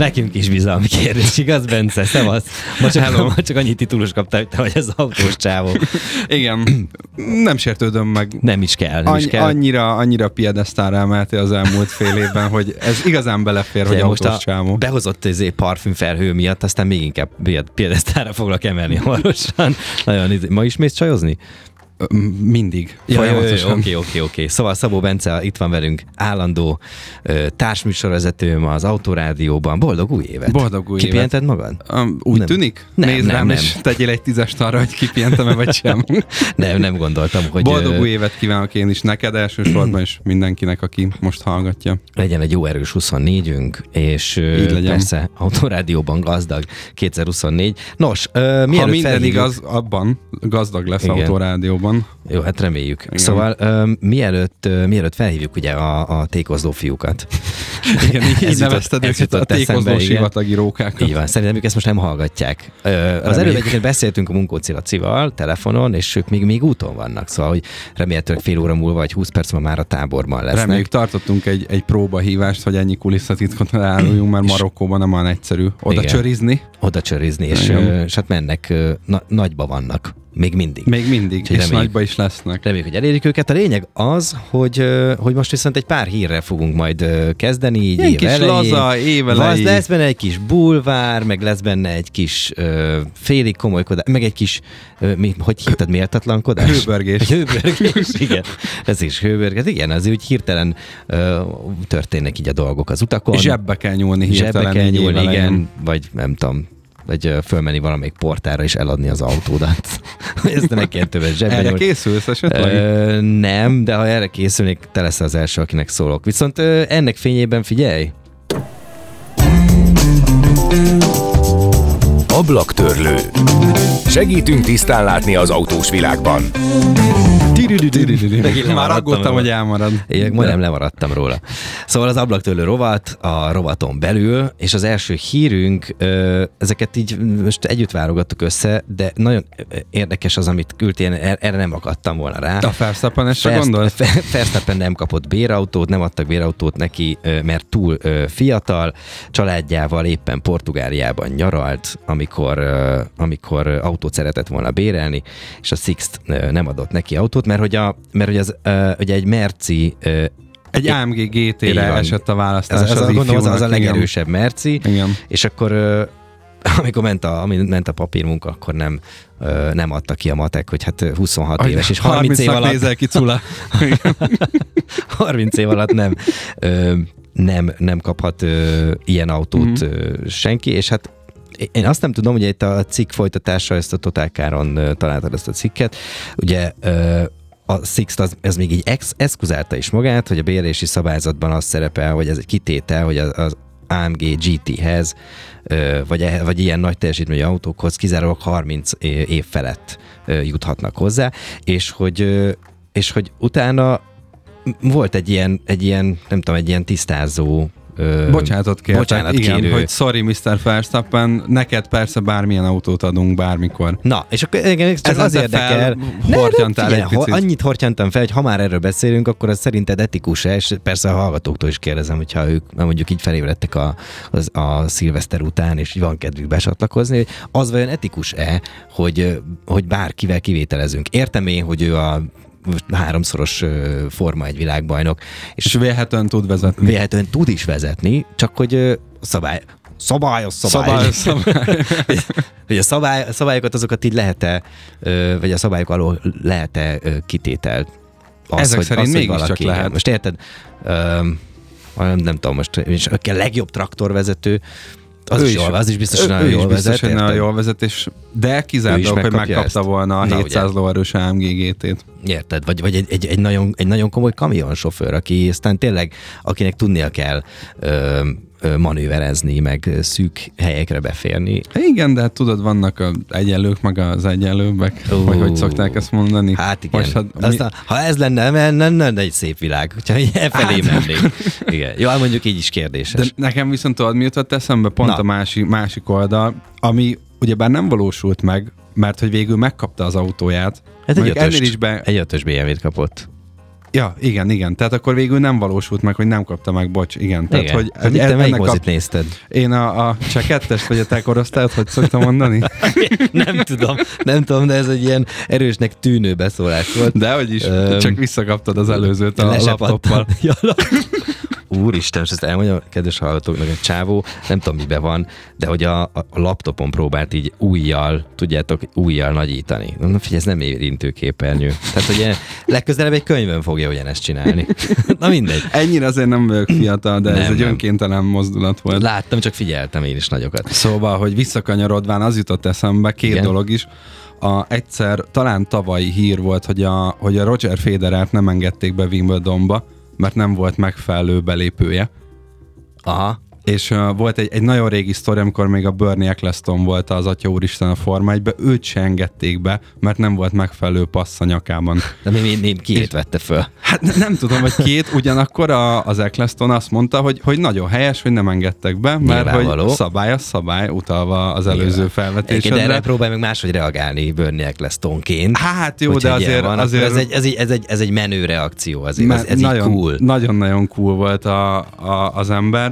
Nekünk is bizalmi kérdés, igaz, Bence? Szevasz. Ma csak, Hello. ma csak annyi titulus kaptál, hogy te vagy az autós csávó. Igen, nem sértődöm meg. Nem is kell, nem Annyi, is kell. Annyira, annyira piedesztára emeltél az elmúlt fél évben, hogy ez igazán belefér, hogy Ugye most autós csávó. behozott izé parfümfelhő miatt, aztán még inkább piedesztára foglak emelni hamarosan. Nagyon, izé- ma is mész csajozni? Mindig. Folyamatosan. Oké, oké, oké. Szóval Szabó Bence itt van velünk, állandó társműsorvezetőm az Autorádióban. Boldog új évet! Boldog új évet. Kipihented magad? Um, úgy Nem. tűnik? Nem, Nézd nem, rám, nem. és tegyél egy tízest arra, hogy kipihentem-e vagy sem. Nem, nem gondoltam, hogy Boldog új évet kívánok én is neked elsősorban, és mindenkinek, aki most hallgatja. legyen egy jó erős 24-ünk, és Így legyen. persze Autorádióban gazdag 2024. Nos, mielőtt ha minden felhívjuk- igaz, abban gazdag lesz Igen. Autórádióban. Jó, hát reméljük. Igen. Szóval ö, mielőtt, ö, mielőtt felhívjuk ugye a, a tékozló fiúkat. Igen, így, Ez így nevezted ez őket a igen. sivatagi rókákat. Így van, szerintem ők ezt most nem hallgatják. Ö, az előbb egyébként beszéltünk a Munkóci Lacival telefonon, és ők még, még úton vannak, szóval hogy remélhetőleg fél óra múlva, vagy 20 perc múlva már a táborban lesznek. Reméljük, tartottunk egy, egy próbahívást, hogy ennyi kulisszatitkot eláruljunk, mert Marokkóban nem olyan egyszerű oda Igen. csörizni. Oda csörizni, és, és hát mennek, na, nagyba vannak, még mindig. Még mindig, Úgyhogy és reméljük. nagyba is lesznek. Reméljük, hogy elérjük őket. A lényeg az, hogy, hogy most viszont egy pár hírre fogunk majd kezdeni. Így Ilyen év kis elején. laza, évelei. Lesz benne egy kis bulvár, meg lesz benne egy kis ö, félig komolykodás, meg egy kis, ö, mi, hogy hívtad, méltatlankodás? Hőbörgés. Hőbörgés, igen. Ez is hőbörgés. Igen, az úgy hirtelen ö, történnek így a dolgok az utakon. Zsebbe kell nyúlni Zsebbe hirtelen. kell így nyúlni, évelején. igen, vagy nem tudom, vagy fölmenni valamelyik portára és eladni az autódat. Ezt ne kell többet zsebbe Erre nyúlni. készülsz esetleg? Ö, nem, de ha erre készülnék, te leszel az első, akinek szólok. Viszont ö, ennek fényében figyelj, Ablaktörlő. Segítünk tisztán látni az autós világban. Megint Már aggódtam, hogy elmarad. Én majdnem lemaradtam róla. Szóval az ablaktőlő rovat a rovaton belül, és az első hírünk, ezeket így most együtt válogattuk össze, de nagyon érdekes az, amit küldtél, er- erre nem akadtam volna rá. A Verstappen-esre Verst- gondolsz? Nem kapott bérautót, nem adtak bérautót neki, mert túl fiatal, családjával éppen Portugáliában nyaralt, amikor, amikor ö, autót szeretett volna bérelni, és a Sixt nem adott neki autót, mert hogy, a, mert hogy az, ugye egy Merci, Egy AMG GT-re esett a választás ez, ez, az a, gondolom, az, az a ifjúnak, igen. legerősebb Merci, Igen. és akkor amikor ment a, ami ment a papírmunka, akkor nem, nem adta ki a matek, hogy hát ö, 26 éves, és 30 év 30-nak alatt nézel ki, Cula. 30 év alatt nem, nem, nem kaphat ilyen autót Mhm. ö, senki, és hát én azt nem tudom, hogy itt a cikk folytatása, ezt a Totálkáron találtad ezt a cikket, ugye a Sixt az, ez még így ex, eszkuzálta is magát, hogy a bérési szabályzatban az szerepel, hogy ez egy kitétel, hogy az, az AMG GT-hez, vagy, e- vagy ilyen nagy teljesítményű autókhoz kizárólag 30 é- év felett juthatnak hozzá, és hogy, és hogy utána volt egy ilyen, egy ilyen, nem tudom, egy ilyen tisztázó ö, Bocsánatot kértek, bocsánat igen, kérő. hogy sorry Mr. Verstappen, neked persze bármilyen autót adunk bármikor. Na, és akkor igen, Ezen az érdekel. hortyantál egy picit. annyit hortyantam fel, hogy ha már erről beszélünk, akkor az szerinted etikus-e, és persze a hallgatóktól is kérdezem, hogyha ők mondjuk így felébredtek a, az, a szilveszter után, és van kedvük besatlakozni, hogy az vajon etikus-e, hogy, hogy bárkivel kivételezünk. Értem én, hogy ő a háromszoros Forma egy világbajnok, és És vélhetően tud vezetni. véletlenül tud is vezetni, csak hogy szabály, szabályos szabály. Szabály, szabály. hogy a, szabály, a szabályokat azokat így lehet-e, vagy a szabályok alól lehet-e kitételt? Az, Ezek szerint hogy mégiscsak valaki- lehet. Most érted? Ö, nem, nem tudom, most és aki a legjobb traktorvezető, az Ő is, jól, az is biztos, hogy nagyon jól is biztos, vezet. hogy nagyon jól vezet, és de dolog, hogy megkapta ezt. volna a Na, 700 ugye. lóerős AMG GT-t. Érted? Vagy, vagy egy, egy, egy, nagyon, egy nagyon komoly kamionsofőr, aki aztán tényleg, akinek tudnia kell ö, manőverezni, meg szűk helyekre beférni. Igen, de hát tudod, vannak az egyenlők, meg az egyenlőbbek, Ó. vagy hogy szokták ezt mondani. Hát igen. Most, hát, mi, Aztán, ha ez lenne, nem, nem, nem egy szép világ, hogyha így elfelé hát. mennénk. Igen. Jó, hát mondjuk így is de kérdéses. nekem viszont tudod, mi jutott eszembe? Pont Na. a másik, másik oldal, ami ugyebár nem valósult meg, mert hogy végül megkapta az autóját. Hát egy ötöst, is be... egy ötös BMW-t kapott. Ja, igen, igen. Tehát akkor végül nem valósult meg, hogy nem kapta meg, bocs, igen. Tehát, Igen. hogy hogy itt te melyik kap- mozit nézted? Én a, a csak kettest, vagy a te korosztályod, hogy szoktam mondani? nem tudom, nem tudom, de ez egy ilyen erősnek tűnő beszólás volt. De hogy is, Öm, csak visszakaptad az előzőt a laptoppal. Ja, Úristen, most ezt elmondjam a kedves hallgatóknak, egy csávó, nem tudom miben van, de hogy a, a laptopon próbált így újjal, tudjátok, újjal nagyítani. Na figyelj, ez nem érintő képernyő. Tehát ugye legközelebb egy könyvön fogja ugyanezt csinálni. Na mindegy. Ennyire azért nem vagyok fiatal, de ez Nem, egy nem. önkéntelen mozdulat volt. Láttam, csak figyeltem én is nagyokat. Szóval, hogy visszakanyarodván az jutott eszembe, két. Igen. dolog is. A, egyszer, talán tavalyi hír volt, hogy a, hogy a Roger Federert nem engedték be Wimbledonba, mert nem volt megfelelő belépője. Aha. És uh, volt egy, egy nagyon régi sztori, amikor még a Bernie Eccleston volt az Atya Úristen a Forma 1 őt se engedték be, mert nem volt megfelelő passz a nyakában. De mi, mi, mi kiét vette föl? Hát ne- nem tudom, hogy két, ugyanakkor a, az Eccleston azt mondta, hogy, hogy nagyon helyes, hogy nem engedtek be, mert Nyilvánvaló. hogy szabály az szabály, utalva az előző de felvetésedre. erre próbálj meg máshogy reagálni Bernie Ecclestonként. Hát jó, de azért, van, azért Ez egy, ez, egy, ez, egy, ez egy menő reakció azért, ez, ez nagyon, így cool. Nagyon-nagyon cool volt a, a, az ember.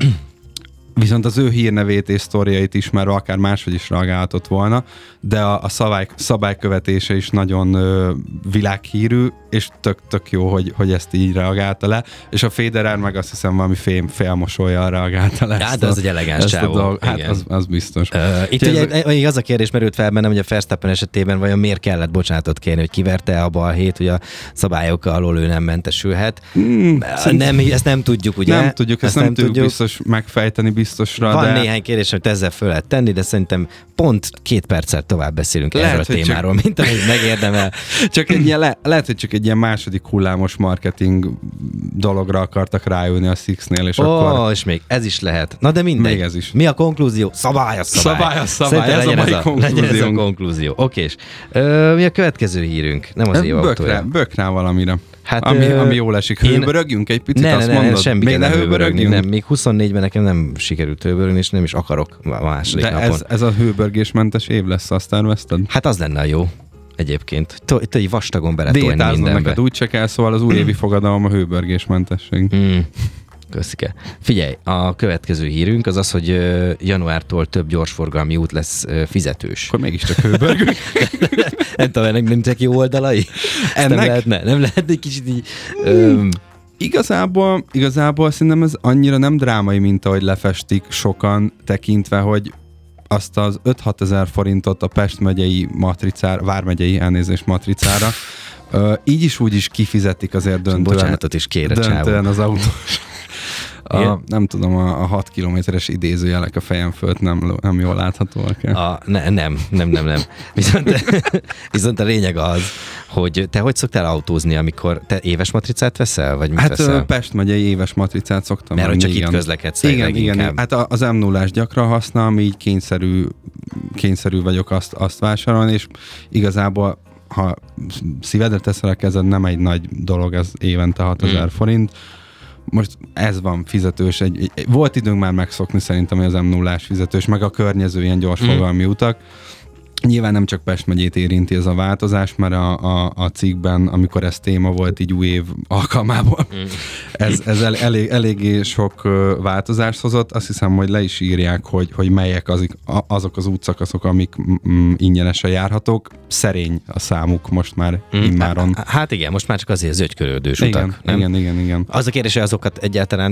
Viszont az ő hírnevét és sztoriait ismerve akár máshogy is reagálhatott volna, de a, a szabály, szabálykövetése is nagyon ö, világhírű, és tök, tök jó, hogy, hogy ezt így reagálta le, és a Federer meg azt hiszem valami fél, félmosolyjal reagálta le. Hát, ezt de a- az egy elegáns ezt csávó, dolgot. Hát igen. az, az biztos. Uh, itt ugye még az a kérdés merült fel bennem, hogy a Verstappen esetében vajon miért kellett bocsánatot kérni, hogy kiverte a balhét, hogy a szabályok alól ő nem mentesülhet. Hmm, nem, ezt nem tudjuk, ugye? nem tudjuk, ezt, nem, tudjuk biztos megfejteni biztosra, Van de... néhány kérdés, amit ezzel föl lehet tenni, de szerintem pont két percet tovább beszélünk Lehet, erről a hogy csak- témáról, mint amit megérdemel. Csak egy ilyen, le, lehet, hogy csak egy ilyen második hullámos marketing dologra akartak ráülni a Sixnél, és Ó, akkor... oh, és még ez is lehet. Na de mindegy. Még ez is. Mi a konklúzió? Szabály a szabály. Szabály a szabály, ez a legyen mai Legyen ez a konklúzió. Okés. Ö, mi a következő hírünk? Nem az év Bök rá, autója. bök rá valamire. Hát, ami, ö, ami jól esik. én- Hőbörögjünk egy picit, Ne, ne, azt ne, ne, mondod? semmi Még ne hőbörögjünk? nem. Még 24-ben nekem nem sikerült hőbörögni, és nem is akarok második De napon. ez, ez a hőbörgésmentes év lesz, azt tervezted? Hát az lenne a jó egyébként. Itt egy vastagon beletolni mindenbe. neked úgy se kell, szóval az újévi fogadalom a hőbörgésmentesség. Mm. Köszike. Figyelj, a következő hírünk az az, hogy januártól több gyorsforgalmi út lesz fizetős. Akkor mégiscsak hőbörgünk. nem tudom, ennek nincsenek jó oldalai? Ezt Nem Ennek? lehetne, nem lehetne egy kicsit így... Öm, Igazából, igazából szerintem ez annyira nem drámai, mint ahogy lefestik sokan, tekintve, hogy azt az 5-6 ezer forintot a Pest megyei matricára, Vármegyei elnézés matricára, ö, így is úgy is kifizetik azért döntően, bocsánatot is kér a döntően csávó. az autós. A, nem tudom, a, a 6 kilométeres idézőjelek a fejem fölött nem, nem jól láthatóak. A, ne, nem, nem, nem, nem. Viszont, viszont a lényeg az, hogy te hogy szoktál autózni, amikor te éves matricát veszel, vagy mit Hát veszel? Pest megyei éves matricát szoktam Mert hogy csak itt igen. közlekedsz Igen, igen, igen. Hát az m 0 gyakran használom, így kényszerű, kényszerű vagyok azt, azt vásárolni, és igazából ha szívedre teszel a kezed, nem egy nagy dolog, ez évente 6000 Mm. forint. Most ez van fizetős. Egy, egy, volt időnk már megszokni szerintem, hogy az m 0 fizetős, meg a környező ilyen gyorsforgalmi Mm. utak. Nyilván nem csak Pest megyét érinti ez a változás, mert a, a, a cikkben, amikor ez téma volt így új év alkalmából, Mm. ez, ez el, elég, eléggé sok változást hozott. Azt hiszem, hogy le is írják, hogy, hogy melyek azik, azok az útszakaszok, amik mm, ingyenesen járhatók. Szerény a számuk most már Mm. immáron. Há- Hát igen, most már csak azért zögykörődős Igen, utak, nem? igen, igen, igen. Az a kérdés, hogy azokat egyáltalán,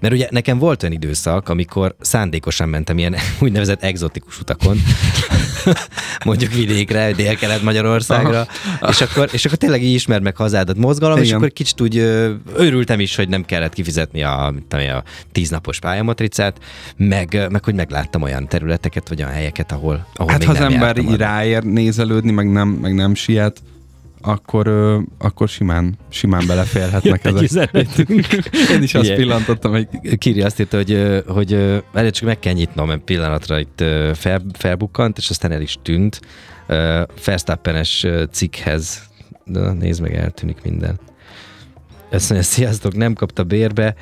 mert ugye nekem volt olyan időszak, amikor szándékosan mentem ilyen úgynevezett egzotikus utakon, mondjuk vidékre, Dél-Kelet-Magyarországra, és akkor, és akkor tényleg így ismerd meg hazádat mozgalom, és Igen. akkor kicsit úgy örültem is, hogy nem kellett kifizetni a, tudom a tíznapos pályamatricát, meg, meg hogy megláttam olyan területeket, vagy olyan helyeket, ahol, ahol Hát ha az ember ráér nézelődni, meg nem, meg nem siet, akkor, ö, akkor simán, simán beleférhetnek ezek. üzenetünk. Én is azt Igen. pillantottam, hogy Kiri azt írta, hogy, hogy várj, csak meg kell nyitnom, mert pillanatra itt fel, felbukkant, és aztán el is tűnt. Verstappenes cikkhez, de nézd meg, eltűnik minden. Ezt mondja, sziasztok, nem kapta bérbe.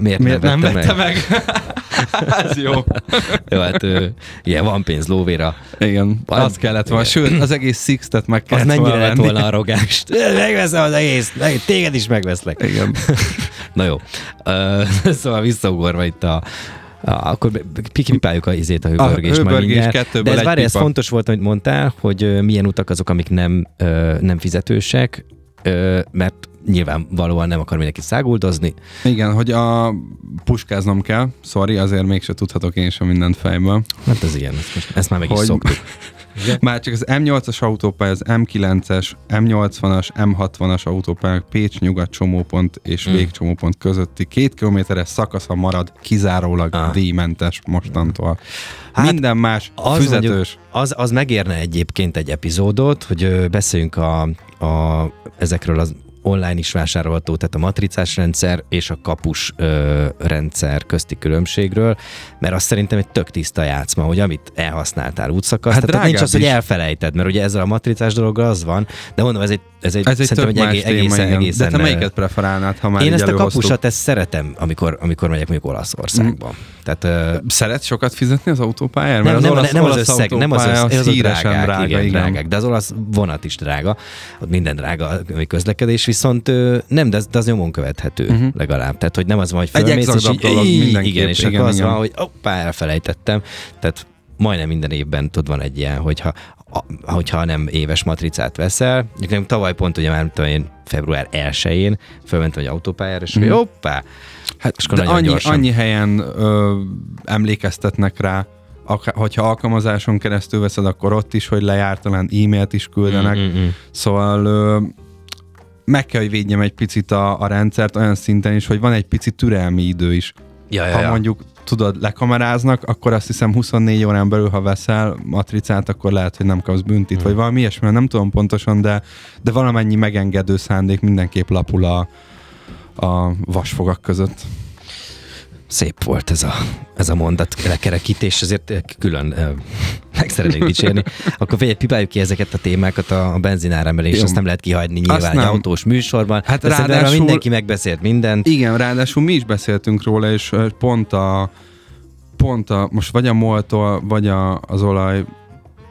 Miért, miért nem vette vette meg? Ez jó. Jó, hát ö, igen, van pénz lóvéra. Igen, Van- az kellett volna. Sőt, az egész Sixtet meg Az kellett mennyire volna lett volna arrogáns. Megveszem az egész, meg, téged is megveszlek. Igen. Na jó. Uh, szóval visszaugorva itt a, a akkor pikipipáljuk a izét, a hőbörgést majd hőbörgés mindjárt. De ez várj, ez fontos volt, amit mondtál, hogy milyen utak azok, amik nem, nem fizetősek, mert nyilvánvalóan nem akar mindenki száguldozni. Igen, hogy a puskáznom kell, sorry, azért mégse tudhatok én sem mindent fejből. Hát ez ilyen, ezt, most, ezt már meg is Hogy- szoktuk. Már csak az M8-as autópálya, az M9-es, M80-as, M60-as autópályák Pécs nyugat csomópont és Mm. végcsomópont közötti két kilométeres szakasza marad kizárólag Ah. díjmentes mostantól. Hát, Minden más az füzetős. mondjuk- Az, az megérne egyébként egy epizódot, hogy beszéljünk a, a, ezekről az online is vásárolható, tehát a matricás rendszer és a kapus ö, rendszer közti különbségről, mert azt szerintem egy tök tiszta játszma, hogy amit elhasználtál útszakasz, Hát hát tehát nincs az, hogy is. elfelejted, mert ugye ezzel a matricás dologgal az van, de mondom, ez egy, ez egy, Ez egy szerintem egy más egé- téma, egészen, egészen De te melyiket preferálnád, ha már én ezt a kapusat, ezt szeretem, amikor, amikor megyek mondjuk Olaszországba. Tehát ö, Szeret sokat fizetni az autópályára? nem, Mert nem, az olasz, nem az olasz összeg, nem az, összeg, az a híresen drágák, drága, igen, igen. drágák, de az olasz vonat is drága, ott minden drága, ami közlekedés, viszont nem, de az, de az nyomon követhető Mhm. uh-huh. legalább. Tehát, hogy nem az van, hogy fölmész, és így, dolog így, igen, és igen, akkor az igen. van, hogy hoppá, elfelejtettem. Tehát majdnem minden évben tudod, van egy ilyen, hogyha, a, hogyha nem éves matricát veszel. Nekem tavaly pont ugye már tudom én, február 1-én fölmentem egy autópályára, és Mhm. mm. hoppá, Hát, És akkor de annyi, gyorsan. annyi helyen ö, emlékeztetnek rá, akár, hogyha alkalmazáson keresztül veszed, akkor ott is, hogy lejárt, talán e-mailt is küldenek. Mm, mm, mm. Szóval ö, meg kell, hogy védjem egy picit a, a rendszert olyan szinten is, hogy van egy pici türelmi idő is. Ja, ja, Ha ja. mondjuk tudod, lekameráznak, akkor azt hiszem 24 órán belül, ha veszel matricát, akkor lehet, hogy nem kapsz büntit, Hmm. vagy valami ilyesmi, nem tudom pontosan, de, de valamennyi megengedő szándék mindenképp lapul a, a vasfogak között. Szép volt ez a, ez a mondat lekerekítés, ezért eh, külön eh, meg szeretnék dicsérni. Akkor figyelj, pipáljuk ki ezeket a témákat, a, a benzináremelés, azt nem lehet kihagyni Azt nyilván egy nem. autós műsorban. Hát De ráadásul- mindenki megbeszélt mindent. Igen, ráadásul mi is beszéltünk róla, és ö, pont a, pont a most vagy a MOL-tól, vagy a, az olaj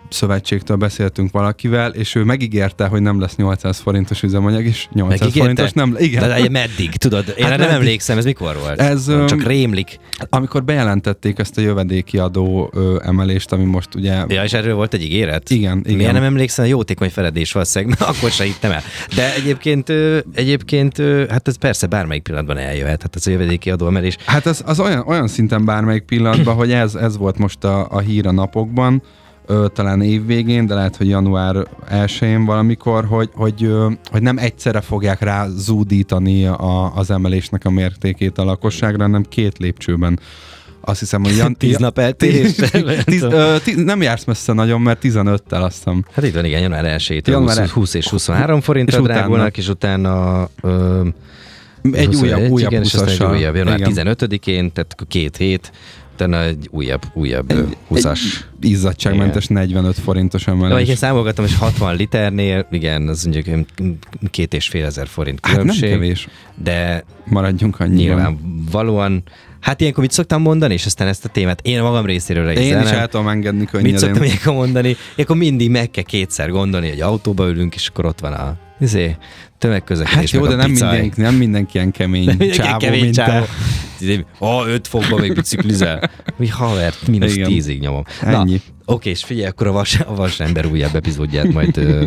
szövetségtől beszéltünk valakivel, és ő megígérte, hogy nem lesz 800 forintos üzemanyag, és 800 Megígérte? forintos nem, igen. De, de meddig, tudod? Én Hát hát nem meddig? emlékszem, ez mikor volt? Ez, Csak rémlik. Amikor bejelentették ezt a jövedéki adó ö, emelést, ami most ugye... Ja, és erről volt egy ígéret? Igen, igen. Miért nem emlékszem, jótékony feledés valószínűleg, mert akkor se hittem el. De egyébként, ö, egyébként ö, hát ez persze bármelyik pillanatban eljöhet, hát ez a jövedéki adóemelés. Hát az, az olyan, olyan szinten bármelyik pillanatban, hogy ez, ez volt most a, a hír a napokban, ö, talán évvégén, de lehet, hogy január 1-én valamikor, hogy, hogy, ö, hogy nem egyszerre fogják rá zúdítani a, az emelésnek a mértékét a lakosságra, hanem két lépcsőben. Azt hiszem, hogy jan, Tíz nap eltéréssel. nem jársz messze nagyon, mert 15-tel azt hiszem. Hát itt van, igen, január 1 Január 20, 20 és 23 forintra És utána? drágulnak, és utána ö, Egy 21, újabb, újabb igen, és aztán egy 20-assal. újabb, január Igen. 15-én, tehát két hét, utána egy újabb, újabb ö, 20-as. Egy izzadságmentes 45 forintos emelés. egyébként számolgattam, és 60 liternél, igen, az mondjuk két és fél ezer forint hát nem különbség, kevés. de Maradjunk annyiban. nyilvánvalóan, hát ilyenkor mit szoktam mondani, és aztán ezt a témát én magam részéről Én is el tudom engedni Mit könnyedén. szoktam ilyenkor mondani? Ilyenkor mindig meg kell kétszer gondolni, hogy autóba ülünk, és akkor ott van a izé, tömegközlekedés, Hát jó, de a nem picaj. mindenki, nem mindenki ilyen kemény csávó, kemény mint csávó. te. Ó, öt fokban még biciklizel. Mi haver, mínusz Igen. tízig nyomom. Ennyi. Oké, és figyelj, akkor a, vas, a vasember újabb epizódját majd ö,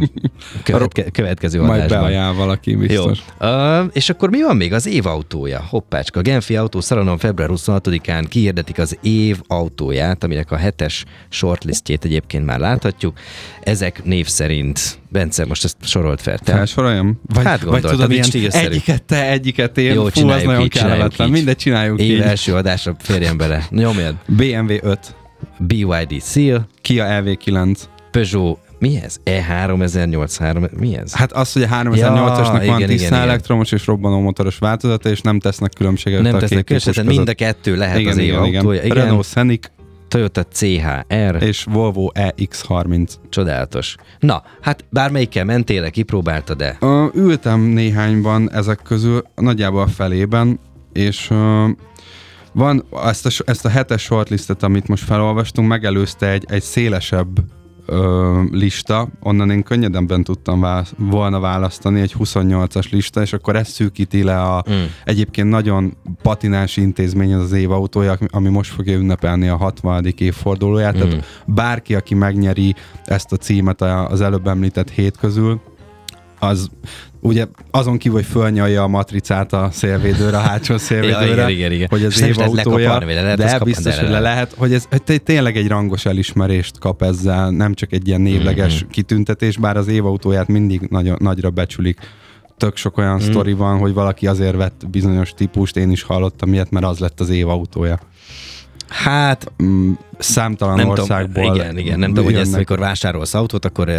követke, következő Majd adásban. beajánl valaki, Jó. biztos. Uh, és akkor mi van még? Az év autója. Hoppácska. A Genfi Autó Szalonon február 26-án kiirdetik az év autóját, aminek a hetes shortlistjét egyébként már láthatjuk. Ezek név szerint, Bence, most ezt sorolt fel. Te? Felsoroljam? Vagy, Hát vagy tudod, így ilyen egyiket te, egyiket én. Jó, Fú, az nagyon így, kellemetlen. így. Mindegy, csináljuk Év így. első adásra férjen bele. Nyomjad. BMW 5, BYD Seal, Kia EV9, Peugeot mi ez? E E3083, mi ez? Hát az, hogy a 3008-asnak Ja, van igen, tiszta igen, elektromos és robbanómotoros változata, és nem tesznek különbséget nem a tesznek különbséget, mind a kettő lehet igen, az év igen, igen. autója. Igen, Renault Scenic Toyota CHR, és Volvo E EX30. csodálatos. Na, hát bármelyikkel mentél, kipróbáltad de Ö, ültem néhányban ezek közül, nagyjából a felében, és ö, van ezt a, ezt a hetes shortlistet, amit most felolvastunk, megelőzte egy, egy szélesebb ö, lista, onnan én könnyedebben tudtam válasz, volna választani egy 28-as lista, és akkor ez szűkíti le a Mm. egyébként nagyon patinás intézmény az az év autója, ami most fogja ünnepelni a 60. évfordulóját, Mm. tehát bárki, aki megnyeri ezt a címet az előbb említett hét közül, az ugye azon kívül, hogy fölnyalja a matricát a szélvédőre, a hátsó szélvédőre, Ja, igen, igen, igen. hogy az év autója, le lehet de kapni, biztos, de hogy le le lehet. hogy ez hogy té- tényleg egy rangos elismerést kap ezzel, nem csak egy ilyen névleges Mhm. kitüntetés, bár az év autóját mindig nagy, nagyra becsülik. Tök sok olyan Mhm. sztori van, hogy valaki azért vett bizonyos típust, én is hallottam ilyet, mert az lett az év autója. Hát Mm, Számtalan nem országból tudom, igen, igen, nem tudom, hogy ezt amikor vásárolsz autót, akkor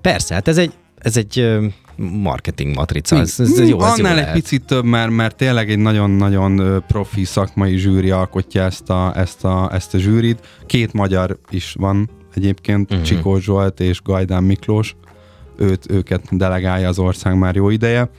persze, hát ez egy, ez egy marketing matrica, ez, ez jó, ez jó Annál egy lehet. picit több, mert, mert tényleg egy nagyon-nagyon profi szakmai zsűri alkotja ezt a, ezt a, ezt a zsűrit. Két magyar is van egyébként, uh-huh. Csikó Zsolt és Gajdán Miklós. Őt, őket delegálja az ország már jó ideje.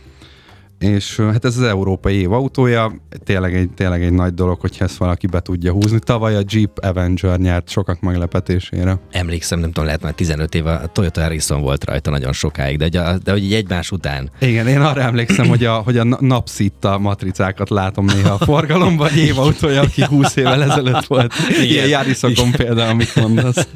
És hát ez az európai év autója, tényleg egy, tényleg egy nagy dolog, hogyha ezt valaki be tudja húzni. Tavaly a Jeep Avenger nyert sokak meglepetésére. Emlékszem, nem tudom, lehet már 15 éve, a Toyota Harrison volt rajta nagyon sokáig, de, a- de hogy így egymás után. Igen, én arra emlékszem, hogy a, hogy a na- napszitta matricákat látom néha a forgalomban, egy évautója, aki 20 évvel ezelőtt volt. Igen. Ilyen Járiszokon például, amit mondasz.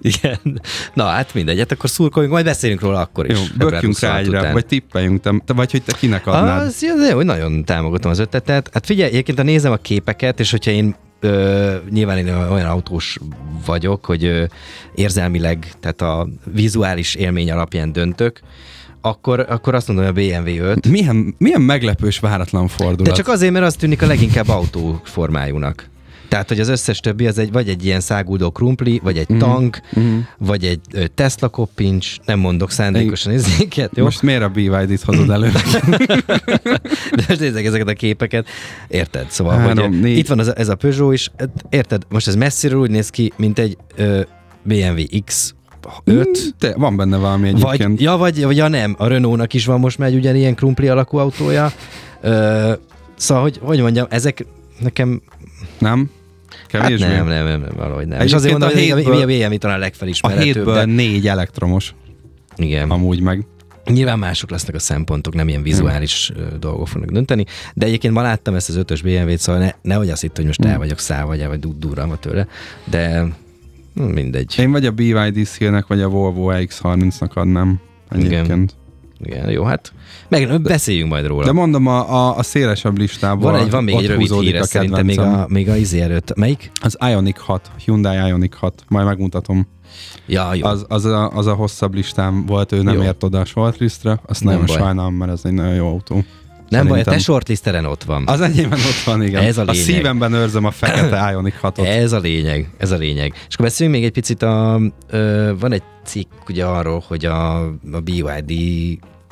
Igen. Na hát mindegy, hát akkor szurkoljunk, majd beszélünk róla akkor is. Jó, bökjünk rá 26 egyre, vagy tippeljünk, te, te, vagy hogy te kinek adnád. Az, jó, hogy nagyon támogatom az ötletet. Hát figyelj, egyébként ha nézem a képeket, és hogyha én ö, nyilván én olyan autós vagyok, hogy ö, érzelmileg, tehát a vizuális élmény alapján döntök, akkor, akkor azt mondom, hogy a BMW 5. Milyen, milyen meglepős, váratlan fordulat. De csak azért, mert az tűnik a leginkább autó formájúnak. Tehát, hogy az összes többi az egy, vagy egy ilyen száguldó krumpli, vagy egy tank, Mhm. vagy egy ö, Tesla koppincs, nem mondok szándékosan ezeket, jó? Most miért a BYD-t hozod elő? De most nézzek ezeket a képeket. Érted? Szóval, Három, hogy négy. itt van az, ez a Peugeot is. Hát, Érted? Most ez messziről úgy néz ki, mint egy ö, BMW X5, Te, van benne valami vagy, egyébként. ja, vagy, vagy ja nem, a Renault-nak is van most már egy ugyanilyen krumpli alakú autója. Ö, szóval, hogy, hogy mondjam, ezek nekem Nem? Hát Kevésbé? nem, nem, nem, nem, valahogy nem. És azért mondom, a hogy hétből- mi a BMW talán a A legfelismerhetőbb. hétből de- négy elektromos, Igen. amúgy meg. Nyilván mások lesznek a szempontok, nem ilyen vizuális hmm. dolgok fognak dönteni, de egyébként ma láttam ezt az ötös BMW-t, szóval ne, nehogy azt itt, hogy most el vagyok száll, vagy, vagy du- durranva tőle, de hm, mindegy. Én vagy a BYD szélnek, vagy a Volvo EX30-nak adnám egyébként. Igen, jó, hát meg beszéljünk majd róla. De mondom, a, a, a szélesebb listából van, egy, van még egy rövid híre, a szerintem még a, még a izé előtt. Melyik? Az Ioniq 6, Hyundai Ioniq 6, majd megmutatom. Ja, jó. Az, az, a, az a hosszabb listám volt, ő nem Jó. ért oda a shortlistre, azt Nem nagyon baj. sajnálom, mert ez egy nagyon jó autó. nem baj, a te shortlisteren ott van. Az enyémben ott van, igen. Ez a a lényeg. szívemben őrzöm a fekete Ioniq 6-ot. Ez a lényeg, ez a lényeg. És akkor beszéljünk még egy picit, a, ö, van egy cikk ugye arról, hogy a, a BYD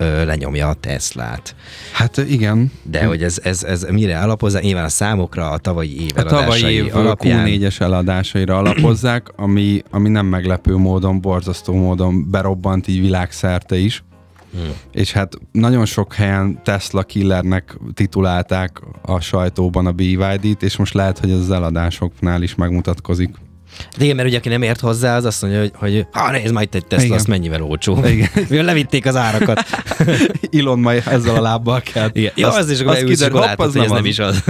lenyomja a Teslát. Hát igen. De hogy ez, ez, ez mire alapozza? Nyilván a számokra a tavalyi év A tavalyi év alapján. Q4-es eladásaira alapozzák, ami, ami nem meglepő módon, borzasztó módon berobbant így világszerte is. Hmm. És hát nagyon sok helyen Tesla killernek titulálták a sajtóban a BYD-t, és most lehet, hogy ez az eladásoknál is megmutatkozik. De igen, mert ugye aki nem ért hozzá, az azt mondja, hogy, hogy ha nézd majd egy Tesla, Igen. azt mennyivel olcsó. Igen. Mivel levitték az árakat. Elon majd ezzel a lábbal kell. Igen. Ja, az, is, akkor kiderül, hopp, ez nem az. is az.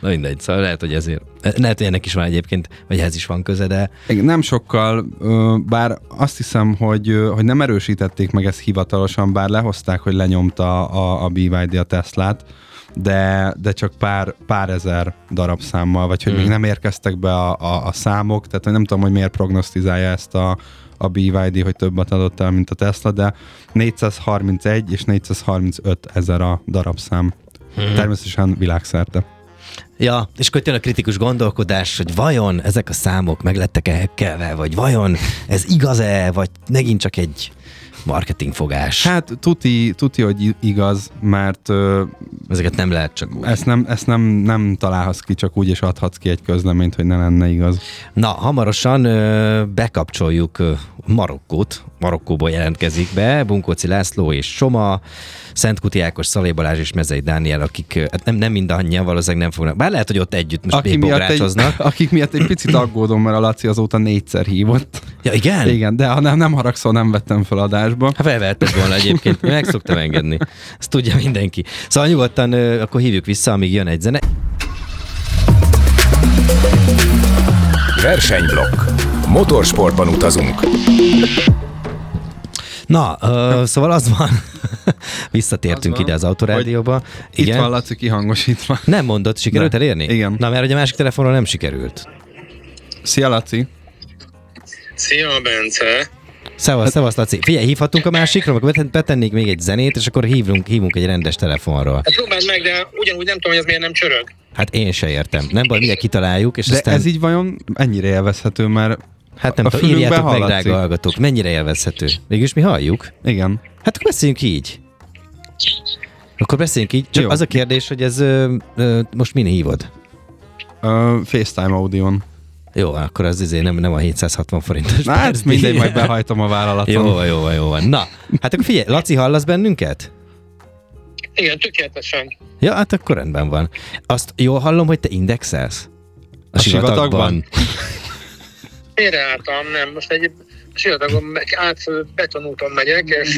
Na mindegy, szóval lehet, hogy ezért. Lehet, hogy ennek is van egyébként, vagy ehhez is van köze, de Igen, Nem sokkal, bár azt hiszem, hogy, hogy nem erősítették meg ezt hivatalosan, bár lehozták, hogy lenyomta a, a BYD a Teslát, de, de csak pár, pár ezer darabszámmal, vagy hogy Hmm. még nem érkeztek be a, a, a számok, tehát nem tudom, hogy miért prognosztizálja ezt a, a BYD, hogy többet adott el, mint a Tesla, de 431 és 435 ezer a darabszám. Hmm. Természetesen világszerte. Ja, és akkor jön a kritikus gondolkodás, hogy vajon ezek a számok meglettek-e hekkelve, vagy vajon ez igaz-e, vagy megint csak egy marketingfogás. Hát tuti, tuti, hogy igaz, mert ö, Ezeket nem lehet csak úgy. ezt, nem, ezt nem, nem találhatsz ki, csak úgy, és adhatsz ki egy közleményt, hogy ne lenne igaz. Na, hamarosan ö, bekapcsoljuk ö, Marokkót. Marokkóból jelentkezik be Bunkóci László és Soma, Szentkuti Ákos, Szalé Balázs és Mezei Dániel, akik hát nem, nem mindannyian valószínűleg nem fognak. Bár lehet, hogy ott együtt most Aki miatt egy, akik miatt egy picit aggódom, mert a Laci azóta négyszer hívott. Ja, igen? Igen, de ha nem, nem haragszol, nem vettem fel adásba. Hát felvehetted volna egyébként, meg szoktam engedni. Ezt tudja mindenki. Szóval nyugodtan akkor hívjuk vissza, amíg jön egy zene. Versenyblokk. Motorsportban utazunk. Na, ö, szóval az van, visszatértünk Az van, ide az autorádióba. Itt van Laci kihangosítva. Nem mondott, sikerült De, elérni? igen. Na, mert hogy a másik telefonról nem sikerült. Szia, Laci! Szia, Bence! Szevasz, szevasz, Laci. Figyelj, hívhatunk a másikról, akkor beten- betennék még egy zenét, és akkor hívunk, hívunk egy rendes telefonról. Hát próbáld meg, de ugyanúgy nem tudom, hogy ez miért nem csörög. Hát én se értem. Nem baj, mindjárt kitaláljuk, és De aztán... ez így vajon ennyire élvezhető, mert Hát nem a tudom, írjátok meg, hallatszik. drága hallgatók, mennyire élvezhető. Végülis mi halljuk? igen. Hát akkor beszéljünk így. Akkor beszéljünk így. Csak Jó. az a kérdés, hogy ez ö, ö, most min hívod? Uh, FaceTime audion. Jó, akkor az izé nem, nem a 760 forintos. Na, hát mindegy, majd behajtom a vállalaton. Jó van, jó van, jó van. Na, hát akkor figyelj, Laci, hallasz bennünket? Igen, tökéletesen. Ja, hát akkor rendben van. Azt jól hallom, hogy te indexelsz? A, A sivatagban? Félreálltam, nem. Most egy sivatagon meg- át betonúton megyek, és,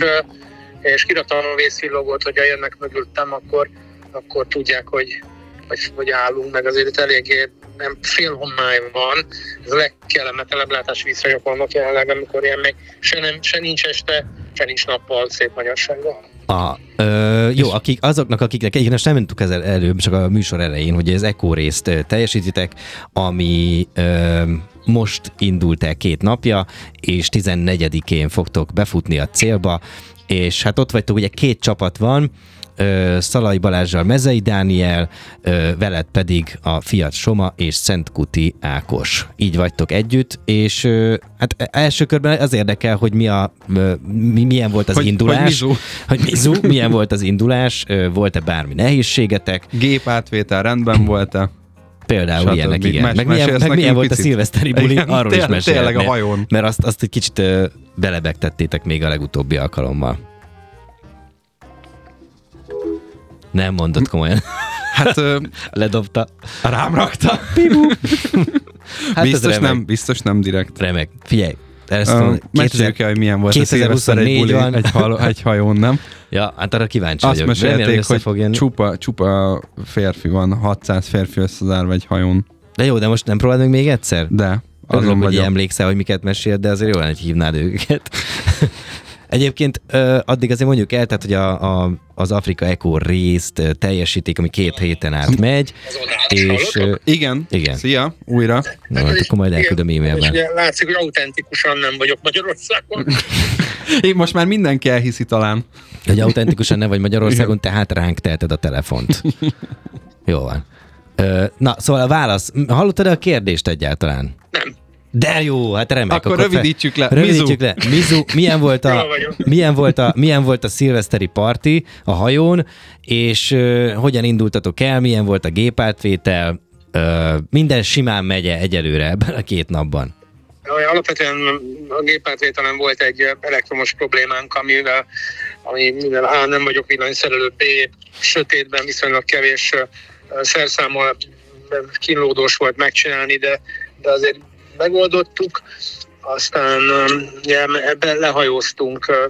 és kiraktam a vészvillogót, hogyha jönnek mögöttem, akkor, akkor tudják, hogy, hogy, hogy állunk, meg azért itt eléggé nem fél homály van. Ez a legkellemetlenebb látás vízhajók vannak jelenleg, amikor ilyen még se, nem, se nincs este, se nincs nappal szép magyarsággal. A, ö, jó, akik, azoknak, akiknek, igen, most nem mondtuk ezzel előbb, csak a műsor elején, hogy az Eco részt teljesítitek, ami ö, most indult el két napja, és 14-én fogtok befutni a célba, és hát ott vagytok, ugye két csapat van, Szalai Balázsral Mezei Dániel, veled pedig a Fiat Soma és Szentkuti Ákos. Így vagytok együtt, és hát első körben az érdekel, hogy mi a, mi, milyen volt az Hogy- indulás. hogy mizu. Hogy mizu, milyen volt az indulás, volt-e bármi nehézségetek, Gép átvétel rendben volt-e? Például Stb. ilyenek, igen. Meg milyen, meg milyen volt a picit? szilveszteri buli, Igen, arról is tényleg- mesélhetnél. tényleg a hajón. Mert azt, azt egy kicsit ö, belebegtettétek még a legutóbbi alkalommal. Nem mondott komolyan. Hát ö, Ledobta. rám rakta. Hát biztos nem, biztos nem direkt. Remek. Figyelj, ezt mondom, 2000 Meséljük el, hogy milyen volt a szilveszter egy 2024 buli, egy, hal, egy hajón, nem? Ja, hát arra kíváncsi Azt vagyok. Remélem, mesélték, hogy jönni. csupa, csupa férfi van, 600 férfi összezárva egy hajón. De jó, de most nem próbáld meg még egyszer? De, Azon azon hogy emlékszel, hogy miket mesélt, de azért jó lenne, hogy hívnád őket. Egyébként addig azért mondjuk el, tehát, hogy a, a, az Afrika Eco részt teljesítik, ami két héten át megy, és Igen. Igen. Szia, újra. na, hát akkor majd elküldöm e-mailben. ugye látszik, hogy autentikusan nem vagyok Magyarországon. Én most már mindenki elhiszi talán. Hogy autentikusan ne vagy Magyarországon, tehát ránk teheted a telefont. Jó van. Na, szóval a válasz. Hallottad-e a kérdést egyáltalán? Nem. De jó, hát remek. Akkor rövidítsük le. Rövidítsük le. Mizu, milyen volt a, milyen volt a, milyen volt a szilveszteri parti a hajón, és ö, hogyan indultatok el, milyen volt a gépátvétel, ö, minden simán megye egyelőre ebben a két napban. Alapvetően a gépátvételen volt egy elektromos problémánk, amivel, ami, mivel A nem vagyok villanyszerelő, B sötétben viszonylag kevés szerszámmal kínlódós volt megcsinálni, de, de azért megoldottuk. Aztán ö, ugye, ebben lehajóztunk ö,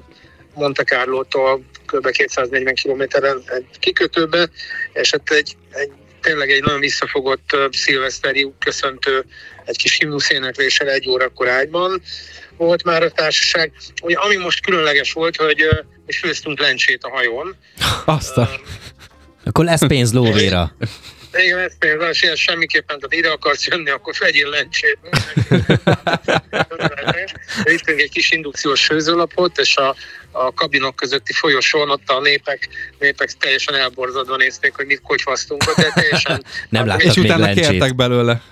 Monte Carlo-tól kb. 240 kilométeren egy kikötőbe, és hát egy, egy tényleg egy nagyon visszafogott ö, szilveszteri köszöntő egy kis himnuszénekléssel egy órakor ágyban volt már a társaság. Ugye, ami most különleges volt, hogy ö, mi főztünk lencsét a hajón. Azt a... Akkor lesz pénz lóvéra. Igen, ez például ilyen semmiképpen, tehát ide akarsz jönni, akkor vegyél lencsét. vittünk egy kis indukciós főzőlapot, és a, a kabinok közötti folyosón ott a népek, népek teljesen elborzadva nézték, hogy mit kocsvasztunk, de teljesen... Nem láttak És még utána lencsét. kértek belőle.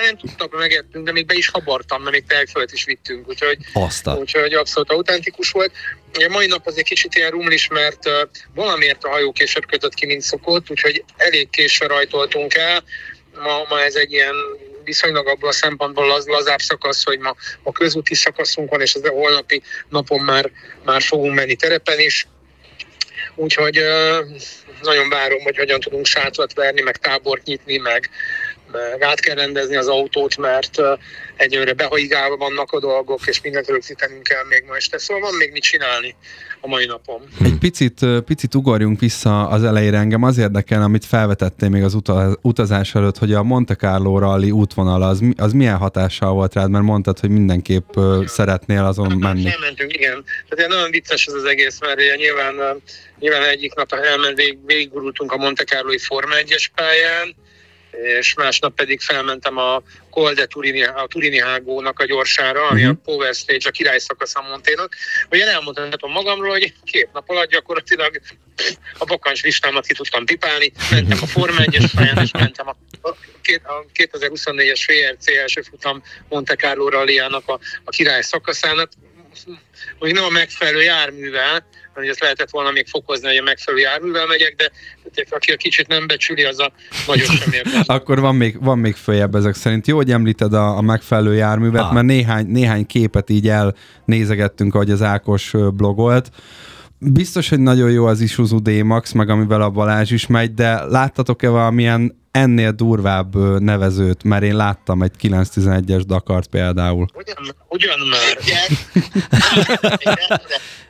Nem tudtak, megettünk, de még be is habartam, mert még tejfölt is vittünk, úgyhogy, Azt a... úgyhogy abszolút autentikus volt. Ugye mai nap az egy kicsit ilyen rumlis, mert uh, valamiért a hajó később kötött ki, mint szokott, úgyhogy elég késve rajtoltunk el. Ma, ma ez egy ilyen viszonylag abból a szempontból laz, lazább szakasz, hogy ma a közúti szakaszunk van, és az a holnapi napon már, már fogunk menni terepen is. Úgyhogy uh, nagyon várom, hogy hogyan tudunk sátrat verni, meg tábort nyitni, meg, meg át kell rendezni az autót, mert egyelőre behaigálva vannak a dolgok, és mindent rögzítenünk kell még ma este. Szóval van még mit csinálni a mai napon. Egy picit, picit ugorjunk vissza az elejére. Engem az érdekel, amit felvetettél még az uta- utazás előtt, hogy a Monte Carlo rally útvonal az, az milyen hatással volt rád, mert mondtad, hogy mindenképp ö, szeretnél azon menni. Elmentünk, igen. Tehát nagyon vicces ez az egész, mert nyilván, nyilván egyik nap elment, vég, végigurultunk a Monte Carloi Forma 1-es pályán, és másnap pedig felmentem a Col de Turini, a Turini hágónak a gyorsára, ami Mhm. a Power Stage, a király szakasz a Monténak. Én elmondhatom magamról, hogy két nap alatt gyakorlatilag a bakancs listámat ki tudtam pipálni, mentem a Forma 1-es pályán, és mentem a, a 2024-es VRC első futam Monte Carlo rallyának a, a király szakaszának, hogy nem a megfelelő járművel, hogy ezt lehetett volna még fokozni, hogy a megfelelő járművel megyek, de tehát aki a kicsit nem becsüli, az a nagyon sem érdemes. Akkor van még, van még följebb ezek szerint. Jó, hogy említed a, a megfelelő járművet, Ah. mert néhány, néhány képet így elnézegettünk, ahogy az Ákos blogolt. Biztos, hogy nagyon jó az Isuzu D-Max, meg amivel a Balázs is megy, de láttatok-e valamilyen ennél durvább nevezőt, mert én láttam egy 911-es Dakart például. Ugyan, ugyan már.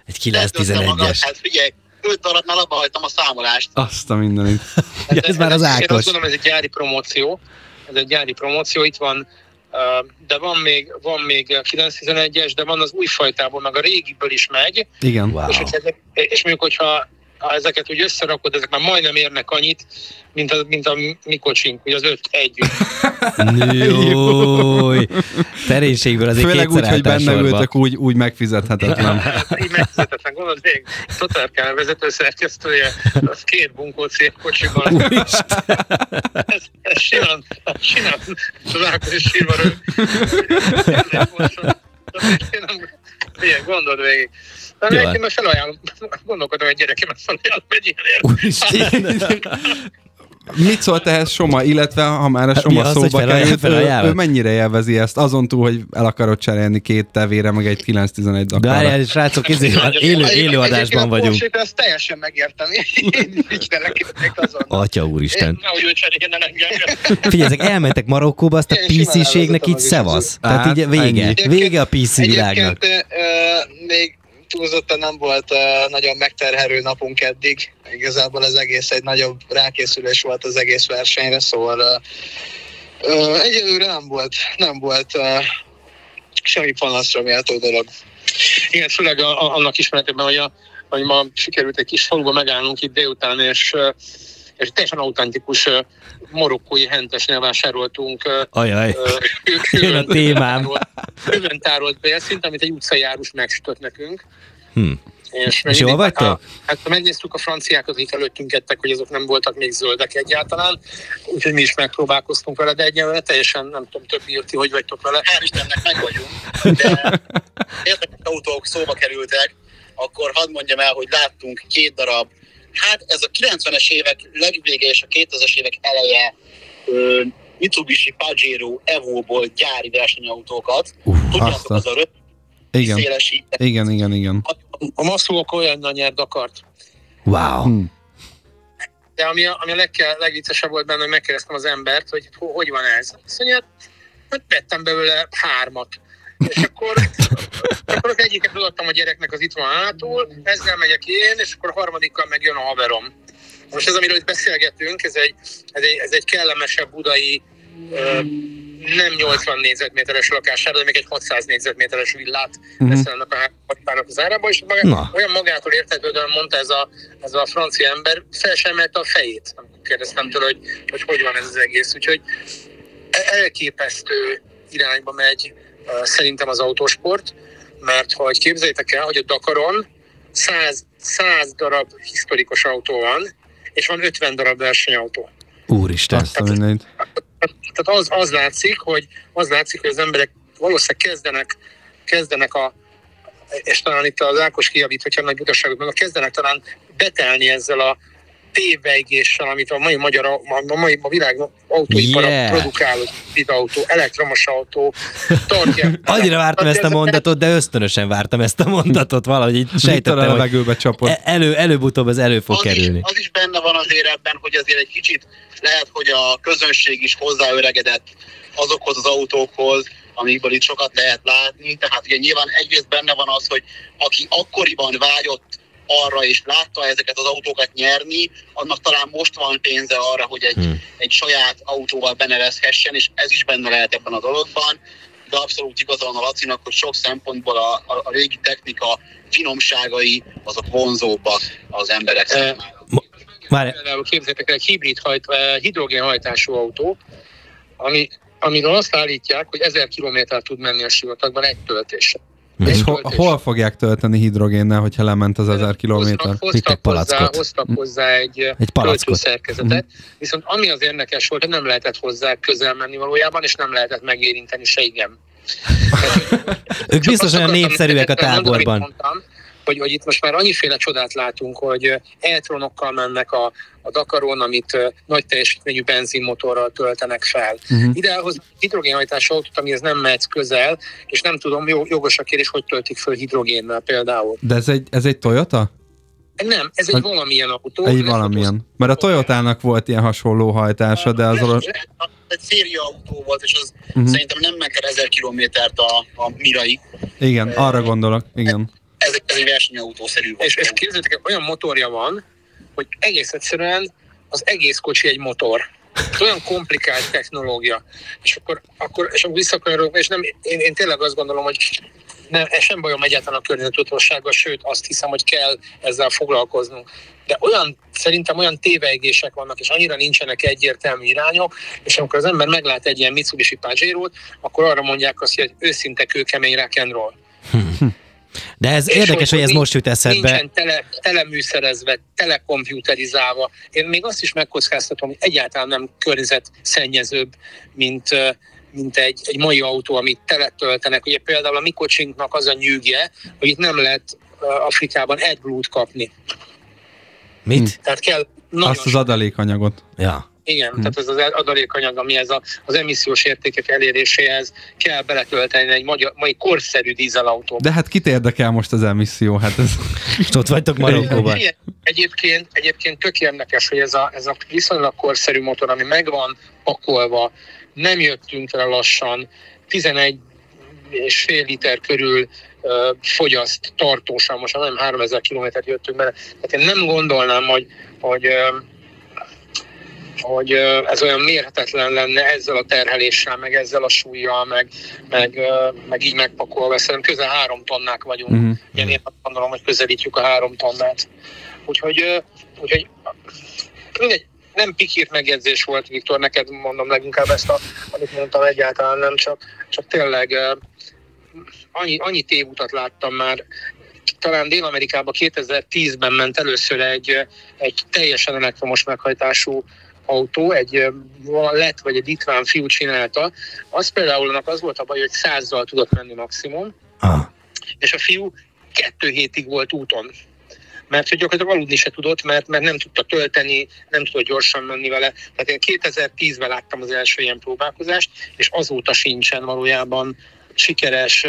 Egy 911-es. Hát figyelj, 5 darabnál abba hagytam a számolást. Azt a mindenit. Ja, ez már az Én azt Ákos. gondolom, ez egy gyári promóció. Ez egy gyári promóció. Itt van de van még, van még 911-es, de van az új fajtából, meg a régiből is megy, Igen. Wow. és, és mondjuk, hogyha ha ezeket úgy összerakod, ezek már majdnem érnek annyit, mint a, mint a mi kocsink, ugye az öt együtt. Júj. Terénységből azért Főleg úgy, hogy benne sorba. ültök, úgy, úgy megfizethetetlen. Hát, Így megfizetetlen, gondolod, még Totárkán vezetőszerkesztője, az két bunkó célkocsiban. ez, ez simán, simán, az Ákos sírva rög. Ilyen, gondold végig. De Jó. egyébként már felajánlom, gondolkodom, hogy gyerekemet felajánlom egy ilyenért. Úristen. Mit szólt ehhez Soma, illetve ha már a Hát Soma az, szóba került, ő, ő mennyire élvezi ezt, azon túl, hogy el akarod cserélni két tevére, meg egy 911 De Dakarra. várjál, srácok, izé, van, élő, élő adásban vagyunk. Ezt teljesen megértem. Én. Atya úristen. Figyelj, ezek elmentek Marokkóba, azt a Én PC-ségnek így szevasz. Tehát Hát, így vége. ennyi. Vége a PC világnak. Egyébként még túlzottan nem volt nagyon megterhelő napunk eddig. Igazából az egész egy nagyobb rákészülés volt az egész versenyre, szóval egyelőre nem volt, nem volt semmi panaszra méltó dolog. Igen, főleg a, a, annak ismeretében, hogy, a, hogy ma sikerült egy kis faluba megállnunk itt délután, és, és teljesen autentikus marokkói hentesnél vásároltunk Ajaj. Jön a témám. tárolt- Kőben tárolt bélszint, amit egy utcajárus megsütött nekünk. Hm. És, És jól vagytok? Hát, hát megnéztük a franciákat, akik előttünk ettek, hogy azok nem voltak még zöldek egyáltalán, úgyhogy mi is megpróbálkoztunk vele, de egyelőre teljesen nem tudom, több írti, hogy vagytok vele. Hál' Istennek meg vagyunk, de érdekes autók szóba kerültek, akkor hadd mondjam el, hogy láttunk két darab, hát ez a 90-es évek legvége és a 2000-es évek eleje ö, Mitsubishi Pajero Evo-ból gyári versenyautókat. Tudjátok, azt a- az a rövid Igen, szélesített. igen, igen, igen. A masszók olyan nyert akart. Wow. Hm. De ami a, ami a legke, legviccesebb volt benne, hogy megkérdeztem az embert, hogy ho- hogy van ez. Azt mondja, hogy vettem belőle hármat. És akkor, akkor az egyiket adtam a gyereknek, az itt van hátul, ezzel megyek én, és akkor a harmadikkal meg jön a haverom. Most ez, amiről itt beszélgetünk, ez egy, ez egy, ez egy kellemesebb budai, ö, nem 80 négyzetméteres lakására, de még egy 600 négyzetméteres villát Mhm. beszélnek a hármatpának az árába, és maga, Na. olyan magától értetődően mondta ez a, ez a francia ember, fel sem a fejét, amikor kérdeztem tőle, hogy, hogy hogy van ez az egész. Úgyhogy e- elképesztő irányba megy, szerintem az autósport, mert hogy képzeljétek el, hogy a Dakaron 100, 100 darab historikus autó van, és van 50 darab versenyautó. Úristen. Azt a mindenit. Tehát az, az látszik, hogy az látszik, hogy az emberek valószínűleg kezdenek, kezdenek a, és talán itt az Ákos kijavít, hogyha nagy butaságot meg, kezdenek talán betelni ezzel a tévejgéssel, amit a mai magyar, a mai a világ autóipara Yeah. produkál, autó, elektromos autó, tartja. Annyira vártam ezt a mondatot, de ösztönösen vártam ezt a mondatot, valahogy így a sejtettem, hogy levegőbe csapott. e- elő, előbb-utóbb ez elő fog az is, kerülni. az is benne van azért ebben, hogy azért egy kicsit lehet, hogy a közönség is hozzáöregedett azokhoz az autókhoz, amikből itt sokat lehet látni. Tehát ugye nyilván egyrészt benne van az, hogy aki akkoriban vágyott arra és látta ezeket az autókat nyerni, annak talán most van pénze arra, hogy egy, Hmm. egy saját autóval benevezhessen, és ez is benne lehet ebben a dologban. De abszolút igaza van a Lacinak, hogy sok szempontból a, a, a régi technika finomságai azok vonzóbbak az emberek számára. Várj, Például képzeljétek el egy hibrid hajt, hidrogénhajtású autó, ami, amiről azt állítják, hogy 1000 kilométer tud menni a sivatagban egy töltése. Mhm. És Egy ho- hol fogják tölteni hidrogénnel, hogyha lement az ezer kilométer? Hoztak, hoztak, hozzá, palackot. hoztak hozzá egy, Egy palackot. töltőszerkezetet, viszont ami az érdekes volt, hogy nem lehetett hozzá közel menni valójában, és nem lehetett megérinteni se igen. ők Csak biztos azt olyan népszerűek a táborban. Mondtam, hogy, hogy itt most már annyiféle csodát látunk, hogy eltronokkal mennek a, a Dakaron, amit nagy teljesítményű benzinmotorral töltenek fel. Mhm. Idehoz hidrogénhajtású autót, amihez nem mehetsz közel, és nem tudom, jó, jogos a kérdés, hogy töltik föl hidrogénnel például. De ez egy, ez egy Toyota? Nem, ez egy Hát- valamilyen autó. Egy valamilyen. Mert a Toyotának volt ilyen hasonló hajtása, de az orosz... Egy széria autó volt, és az uh-huh. szerintem nem el 1000 kilométert a, a Mirai. Igen, arra gondolok, igen. Ez, ez egy versenyautószerű volt. És, és képzeljétek, el, olyan motorja van, hogy egész egyszerűen az egész kocsi egy motor. Ez olyan komplikált technológia. És akkor, akkor, és akkor visszakanyarodok, és nem, én, én tényleg azt gondolom, hogy nem, ez sem bajom egyáltalán a környezettudatossággal, sőt azt hiszem, hogy kell ezzel foglalkoznunk. De olyan, szerintem olyan tévejgések vannak, és annyira nincsenek egyértelmű irányok, és amikor az ember meglát egy ilyen Mitsubishi pajero akkor arra mondják azt, hogy őszinte kőkemény rock and roll. De ez És érdekes, hogy ez nincs- most jut eszedbe. Nincsen tele, teleműszerezve, telekomputerizálva. Én még azt is megkockáztatom, hogy egyáltalán nem környezetszennyezőbb, mint, ö, mint egy, egy mai autó, amit teletöltenek. Ugye például a mi kocsinknak az a nyűgje, hogy itt nem lehet Afrikában egy blút kapni. Mit? Tehát kell nagyon Azt az adalékanyagot. Ja. Igen, hmm. tehát ez az adalékanyag, ami ez a, az emissziós értékek eléréséhez kell beletölteni egy magyar, mai korszerű dízelautóba. De hát kit érdekel most az emisszió? Hát ez... És ott vagytok Marokkóban. Egyébként, egyébként tök érdekes, hogy ez a, ez a viszonylag korszerű motor, ami megvan pakolva, nem jöttünk el lassan, 11 és fél liter körül ö, fogyaszt tartósan, most nem 3000 kilométert jöttünk bele. Tehát én nem gondolnám, hogy, hogy, ö, hogy ez olyan mérhetetlen lenne ezzel a terheléssel, meg ezzel a súlyjal, meg, meg, meg így megpakolva. Szerintem közel három tonnák vagyunk. Mhm. Ilyen én azt gondolom, hogy közelítjük a három tonnát. Úgyhogy, úgyhogy mindegy, nem pikírt megjegyzés volt, Viktor, neked mondom leginkább ezt, a, amit mondtam egyáltalán nem, csak, csak tényleg annyi, annyi tévutat láttam már, talán Dél-Amerikában 2010-ben ment először egy, egy teljesen elektromos meghajtású autó, egy lett vagy egy litván fiú csinálta, az például annak az volt a baj, hogy százzal tudott menni maximum, Ah. és a fiú kettő hétig volt úton. Mert hogy gyakorlatilag aludni se tudott, mert, mert nem tudta tölteni, nem tudott gyorsan menni vele. Tehát én 2010-ben láttam az első ilyen próbálkozást, és azóta sincsen valójában sikeres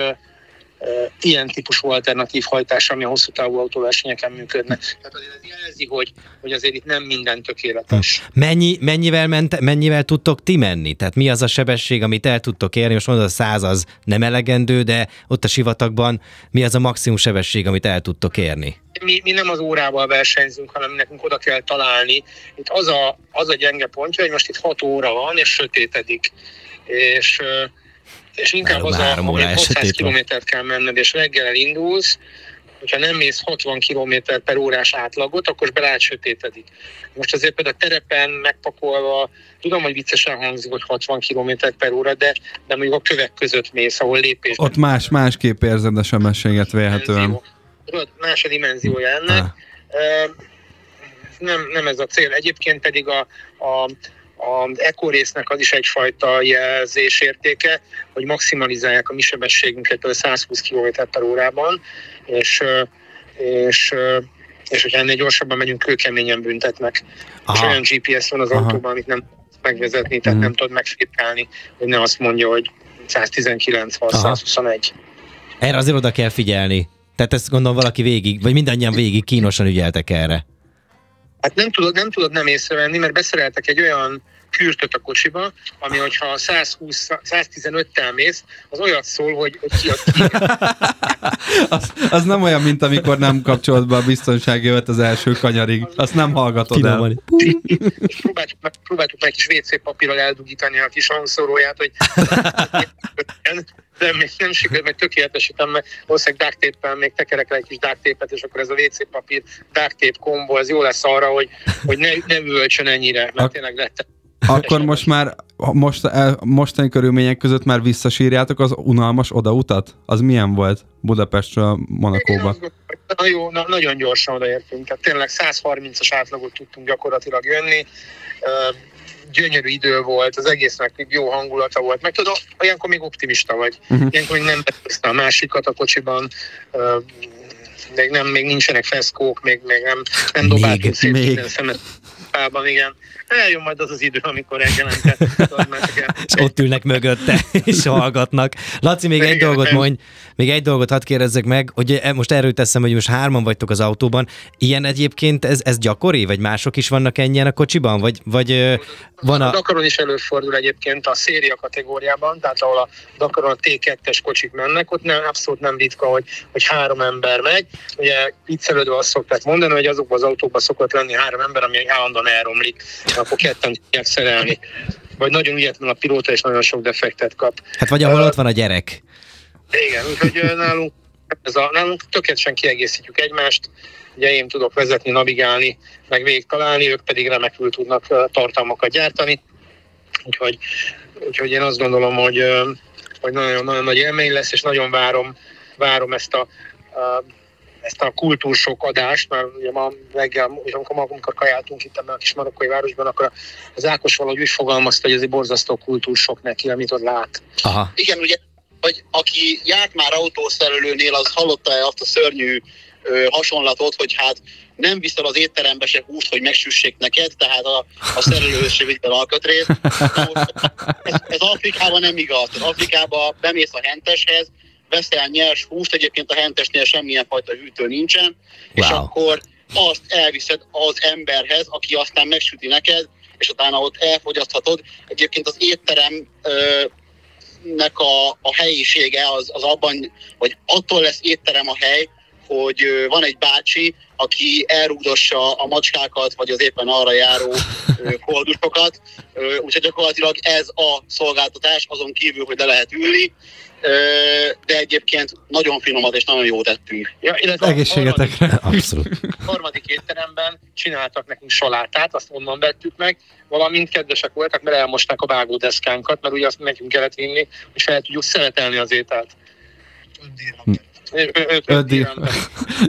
ilyen típusú alternatív hajtás, ami a hosszú távú autóversenyeken működne. Tehát azért ez jelzi, hogy, hogy azért itt nem minden tökéletes. Mennyi, mennyivel, ment, mennyivel tudtok ti menni? Tehát mi az a sebesség, amit el tudtok érni? Most mondod, a száz az nem elegendő, de ott a sivatagban mi az a maximum sebesség, amit el tudtok érni? mi, mi nem az órával versenyzünk, hanem nekünk oda kell találni. Itt az a, az a gyenge pontja, hogy most itt 6 óra van, és sötétedik. És, és inkább az a, hogy órája 600 sötét van. kilométert kell menned, és reggel elindulsz, hogyha nem mész 60 km per órás átlagot, akkor belát sötétedik. Most azért például a terepen megpakolva, tudom, hogy viccesen hangzik, hogy 60 km per óra, de, de mondjuk a kövek között mész, ahol lépés. Ott más, másképp érzed a sebességet vélhetően. Más a dimenziója ennek. Ah. Nem, nem ez a cél. Egyébként pedig a, a az Eco résznek az is egyfajta jelzésértéke, hogy maximalizálják a mi sebességünket 120 km per órában, és, és, és hogyha ennél gyorsabban megyünk, kőkeményen büntetnek. Aha. És olyan GPS van az Aha. autóban, amit nem megvezetni, tehát hmm. nem tudod megfékálni, hogy ne azt mondja, hogy 119 vagy 121. Erre azért oda kell figyelni. Tehát ezt gondolom valaki végig, vagy mindannyian végig kínosan ügyeltek erre. Hát nem tudod, nem tudod nem észrevenni, mert beszereltek egy olyan kürtöt a kocsiba, ami hogyha 120, 115-tel mész, az olyat szól, hogy, hogy ki a ki. az, az, nem olyan, mint amikor nem kapcsolod be a biztonsági övet az első kanyarig. Azt nem hallgatod el. próbáltuk, meg, próbáltuk meg kis WC papírral eldugítani a kis hangszóróját, hogy de még nem sikerült, meg tökéletesítem, mert valószínűleg duct még tekerek le egy kis duct és akkor ez a WC papír duct kombo, az jó lesz arra, hogy, hogy ne, ne üvölcsön ennyire, mert tényleg lett akkor most már most, e, mostani körülmények között már visszasírjátok az unalmas odautat? Az milyen volt Budapestről Monakóba? Na jó, na, nagyon gyorsan odaértünk. Tehát tényleg 130-as átlagot tudtunk gyakorlatilag jönni. Gyönyörű idő volt, az egésznek jó hangulata volt. Meg tudom, olyankor még optimista vagy. Uh-huh. Ilyenkor még nem a másikat a kocsiban még, nem, még nincsenek feszkók, még, még nem, nem dobáltunk szét még. szemet igen eljön majd az az idő, amikor reggelente. és ott ülnek mögötte, és hallgatnak. Laci, még egy dolgot mondj, még egy dolgot hadd kérdezzek meg, hogy e, most erről teszem, hogy most hárman vagytok az autóban. Ilyen egyébként ez, ez gyakori, vagy mások is vannak ennyien a kocsiban? Vagy, vagy van a... a Dakaron is előfordul egyébként a széria kategóriában, tehát ahol a Dakaron a T2-es kocsik mennek, ott nem, abszolút nem ritka, hogy, hogy három ember megy. Ugye viccelődve azt szokták mondani, hogy azokban az autókban szokott lenni három ember, ami állandóan elromlik akkor ketten tudják szerelni. Vagy nagyon ügyetlen a pilóta, és nagyon sok defektet kap. Hát vagy ahol uh, ott van a gyerek. Igen, úgyhogy nálunk, ez a, nálunk tökéletesen kiegészítjük egymást. Ugye én tudok vezetni, navigálni, meg végig találni, ők pedig remekül tudnak tartalmakat gyártani. Úgyhogy, úgyhogy én azt gondolom, hogy, hogy nagyon, nagyon nagy élmény lesz, és nagyon várom, várom ezt a, a ezt a kultúrsok adást, mert ugye ma reggel, amikor, amikor kajáltunk itt ebben a kis marokkói városban, akkor az Ákos valahogy úgy fogalmazta, hogy ez egy borzasztó kultúrsok neki, amit ott lát. Aha. Igen, ugye, hogy aki járt már autószerelőnél, az hallotta azt a szörnyű ö, hasonlatot, hogy hát nem viszel az étterembe se húst, hogy megsüssék neked, tehát a, a szerelőhöz se vitt alkatrészt. Ez, ez Afrikában nem igaz. Afrikában bemész a henteshez, veszel nyers húst, egyébként a hentesnél semmilyen fajta hűtő nincsen, wow. és akkor azt elviszed az emberhez, aki aztán megsüti neked, és utána ott elfogyaszthatod. Egyébként az étterem ö, nek a, a helyisége az, az abban, hogy attól lesz étterem a hely, hogy van egy bácsi, aki elrúgdossa a macskákat, vagy az éppen arra járó koldusokat. Úgyhogy gyakorlatilag ez a szolgáltatás, azon kívül, hogy le lehet ülni, de egyébként nagyon finomat és nagyon jó tettünk. Ja, Egészségetekre. Abszolút. A harmadik étteremben csináltak nekünk salátát, azt onnan vettük meg, valamint kedvesek voltak, mert elmosták a vágódeszkánkat, mert ugye azt nekünk kellett vinni, és fel tudjuk szeretelni az ételt.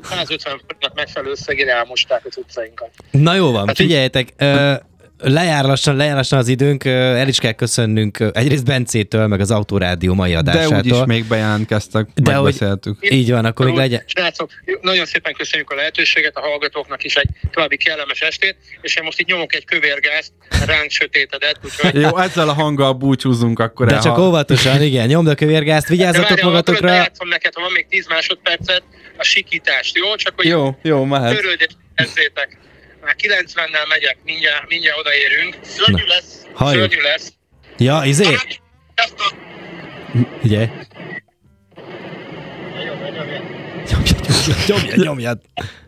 150 forintnak megfelelő összegére elmosták az utcainkat. Na jó van, hát figyeljetek, Lejár lassan, lejár lassan az időnk, el is kell köszönnünk egyrészt Bencétől, meg az Autórádió mai adásától. De úgyis még bejelentkeztek, De megbeszéltük. Hogy, így van, akkor még legyen. Srácok, nagyon szépen köszönjük a lehetőséget, a hallgatóknak is egy további kellemes estét, és én most itt nyomok egy kövérgázt, ránk sötétedett, úgyhogy... Jó, ezzel a hanggal búcsúzunk akkor De el, csak ha... óvatosan, igen, nyomd a kövérgázt, vigyázzatok várjál, magatokra. Játszom neked, ha van még 10 másodpercet, a sikítást, jó? Csak hogy jó, jó, mehet. Törődjetek már 90-nel megyek, mindjárt, mindjárt odaérünk. Szörnyű lesz. Halljuk. Szörnyű lesz. Ja, izé? Ugye? Nyomjad, nyomjad, nyomjad.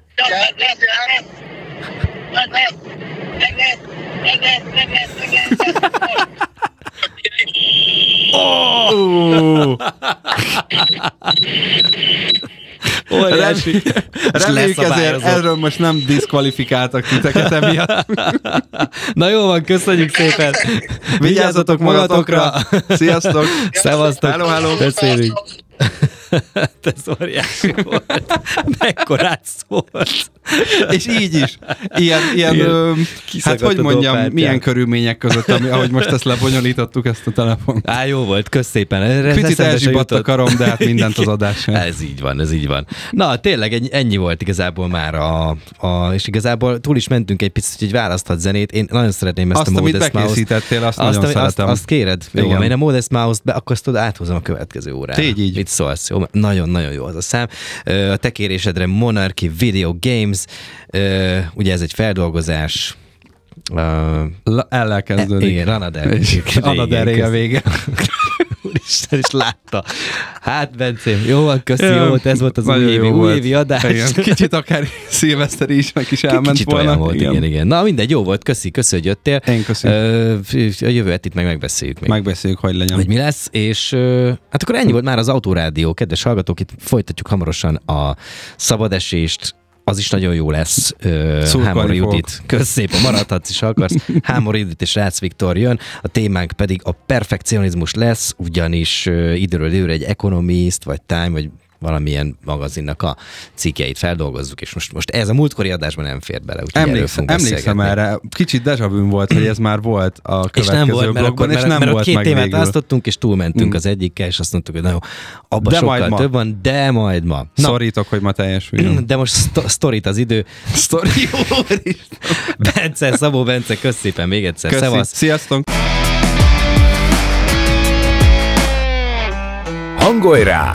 Oh! Óriási. Reméljük ezért, erről most nem diszkvalifikáltak titeket emiatt. Na jó van, köszönjük szépen. Vigyázzatok magatokra. Sziasztok. Szevasztok. Hello, hello. Beszélünk. Ez óriási volt. Mekkorát szólt. És így is. Ilyen, ilyen ö, hát hogy mondjam, dopártyák. milyen körülmények között, ami, ahogy most ezt lebonyolítottuk, ezt a telefont. Á, jó volt, kösz szépen. Erre Picit elzsibadt a karom, de hát mindent az adás. Ez így van, ez így van. Na, tényleg ennyi, volt igazából már a, a, és igazából túl is mentünk egy picit, hogy választhat zenét. Én nagyon szeretném ezt Azt, a amit Modest Mouse-t. bekészítettél, azt, Azt, nagyon ami- azt, szeretem. azt kéred? Jó, Igen. én a Modest Mouse-t be, akkor azt tudod, áthozom a következő órára. Tégy így. Mit szólsz? Jó, nagyon-nagyon jó az a szám. A te kérésedre Monarchy Video Games, ugye ez egy feldolgozás, Ö, La- El kezdődik. igen, Ranader. És a vége. Úristen, is látta. Hát, Bencém, jó van, köszi, jó volt, ez volt az nagyon újévi, jó volt. újévi adás. Igen, kicsit akár szilveszteri is, meg is elment Kicsit volna. olyan volt, igen. igen, igen. Na mindegy, jó volt, köszi, köszi, hogy jöttél. Én. Ö, a jövő itt meg megbeszéljük még. Megbeszéljük, hogy legyen. hogy mi lesz, és ö, hát akkor ennyi volt már az Autorádió, kedves hallgatók, itt folytatjuk hamarosan a szabadesést, az is nagyon jó lesz. Szurkolni Hámor. Judit, kösz szépen, maradhatsz is, akarsz. Hámor Judit és Rácz Viktor jön, a témánk pedig a perfekcionizmus lesz, ugyanis időről időre egy Economist, vagy Time, vagy valamilyen magazinnak a cikkeit feldolgozzuk, és most, most ez a múltkori adásban nem fér bele, úgyhogy Emlékszem, emlékszem erre. Kicsit deja vu volt, hogy ez már volt a És következő nem volt, mert, akkor, mert, és nem mert volt a két meg témát végül. választottunk, és túlmentünk Mm. az egyikkel, és azt mondtuk, hogy na jó, abban De sokkal majd ma. több van, de majd ma. Na, Szorítok, hogy ma teljesüljön. de most sztorit az idő. Sztori, Bence, Szabó Bence, kösz szépen még egyszer. Köszi. Szevasz. Sziasztok! Hangolj rá!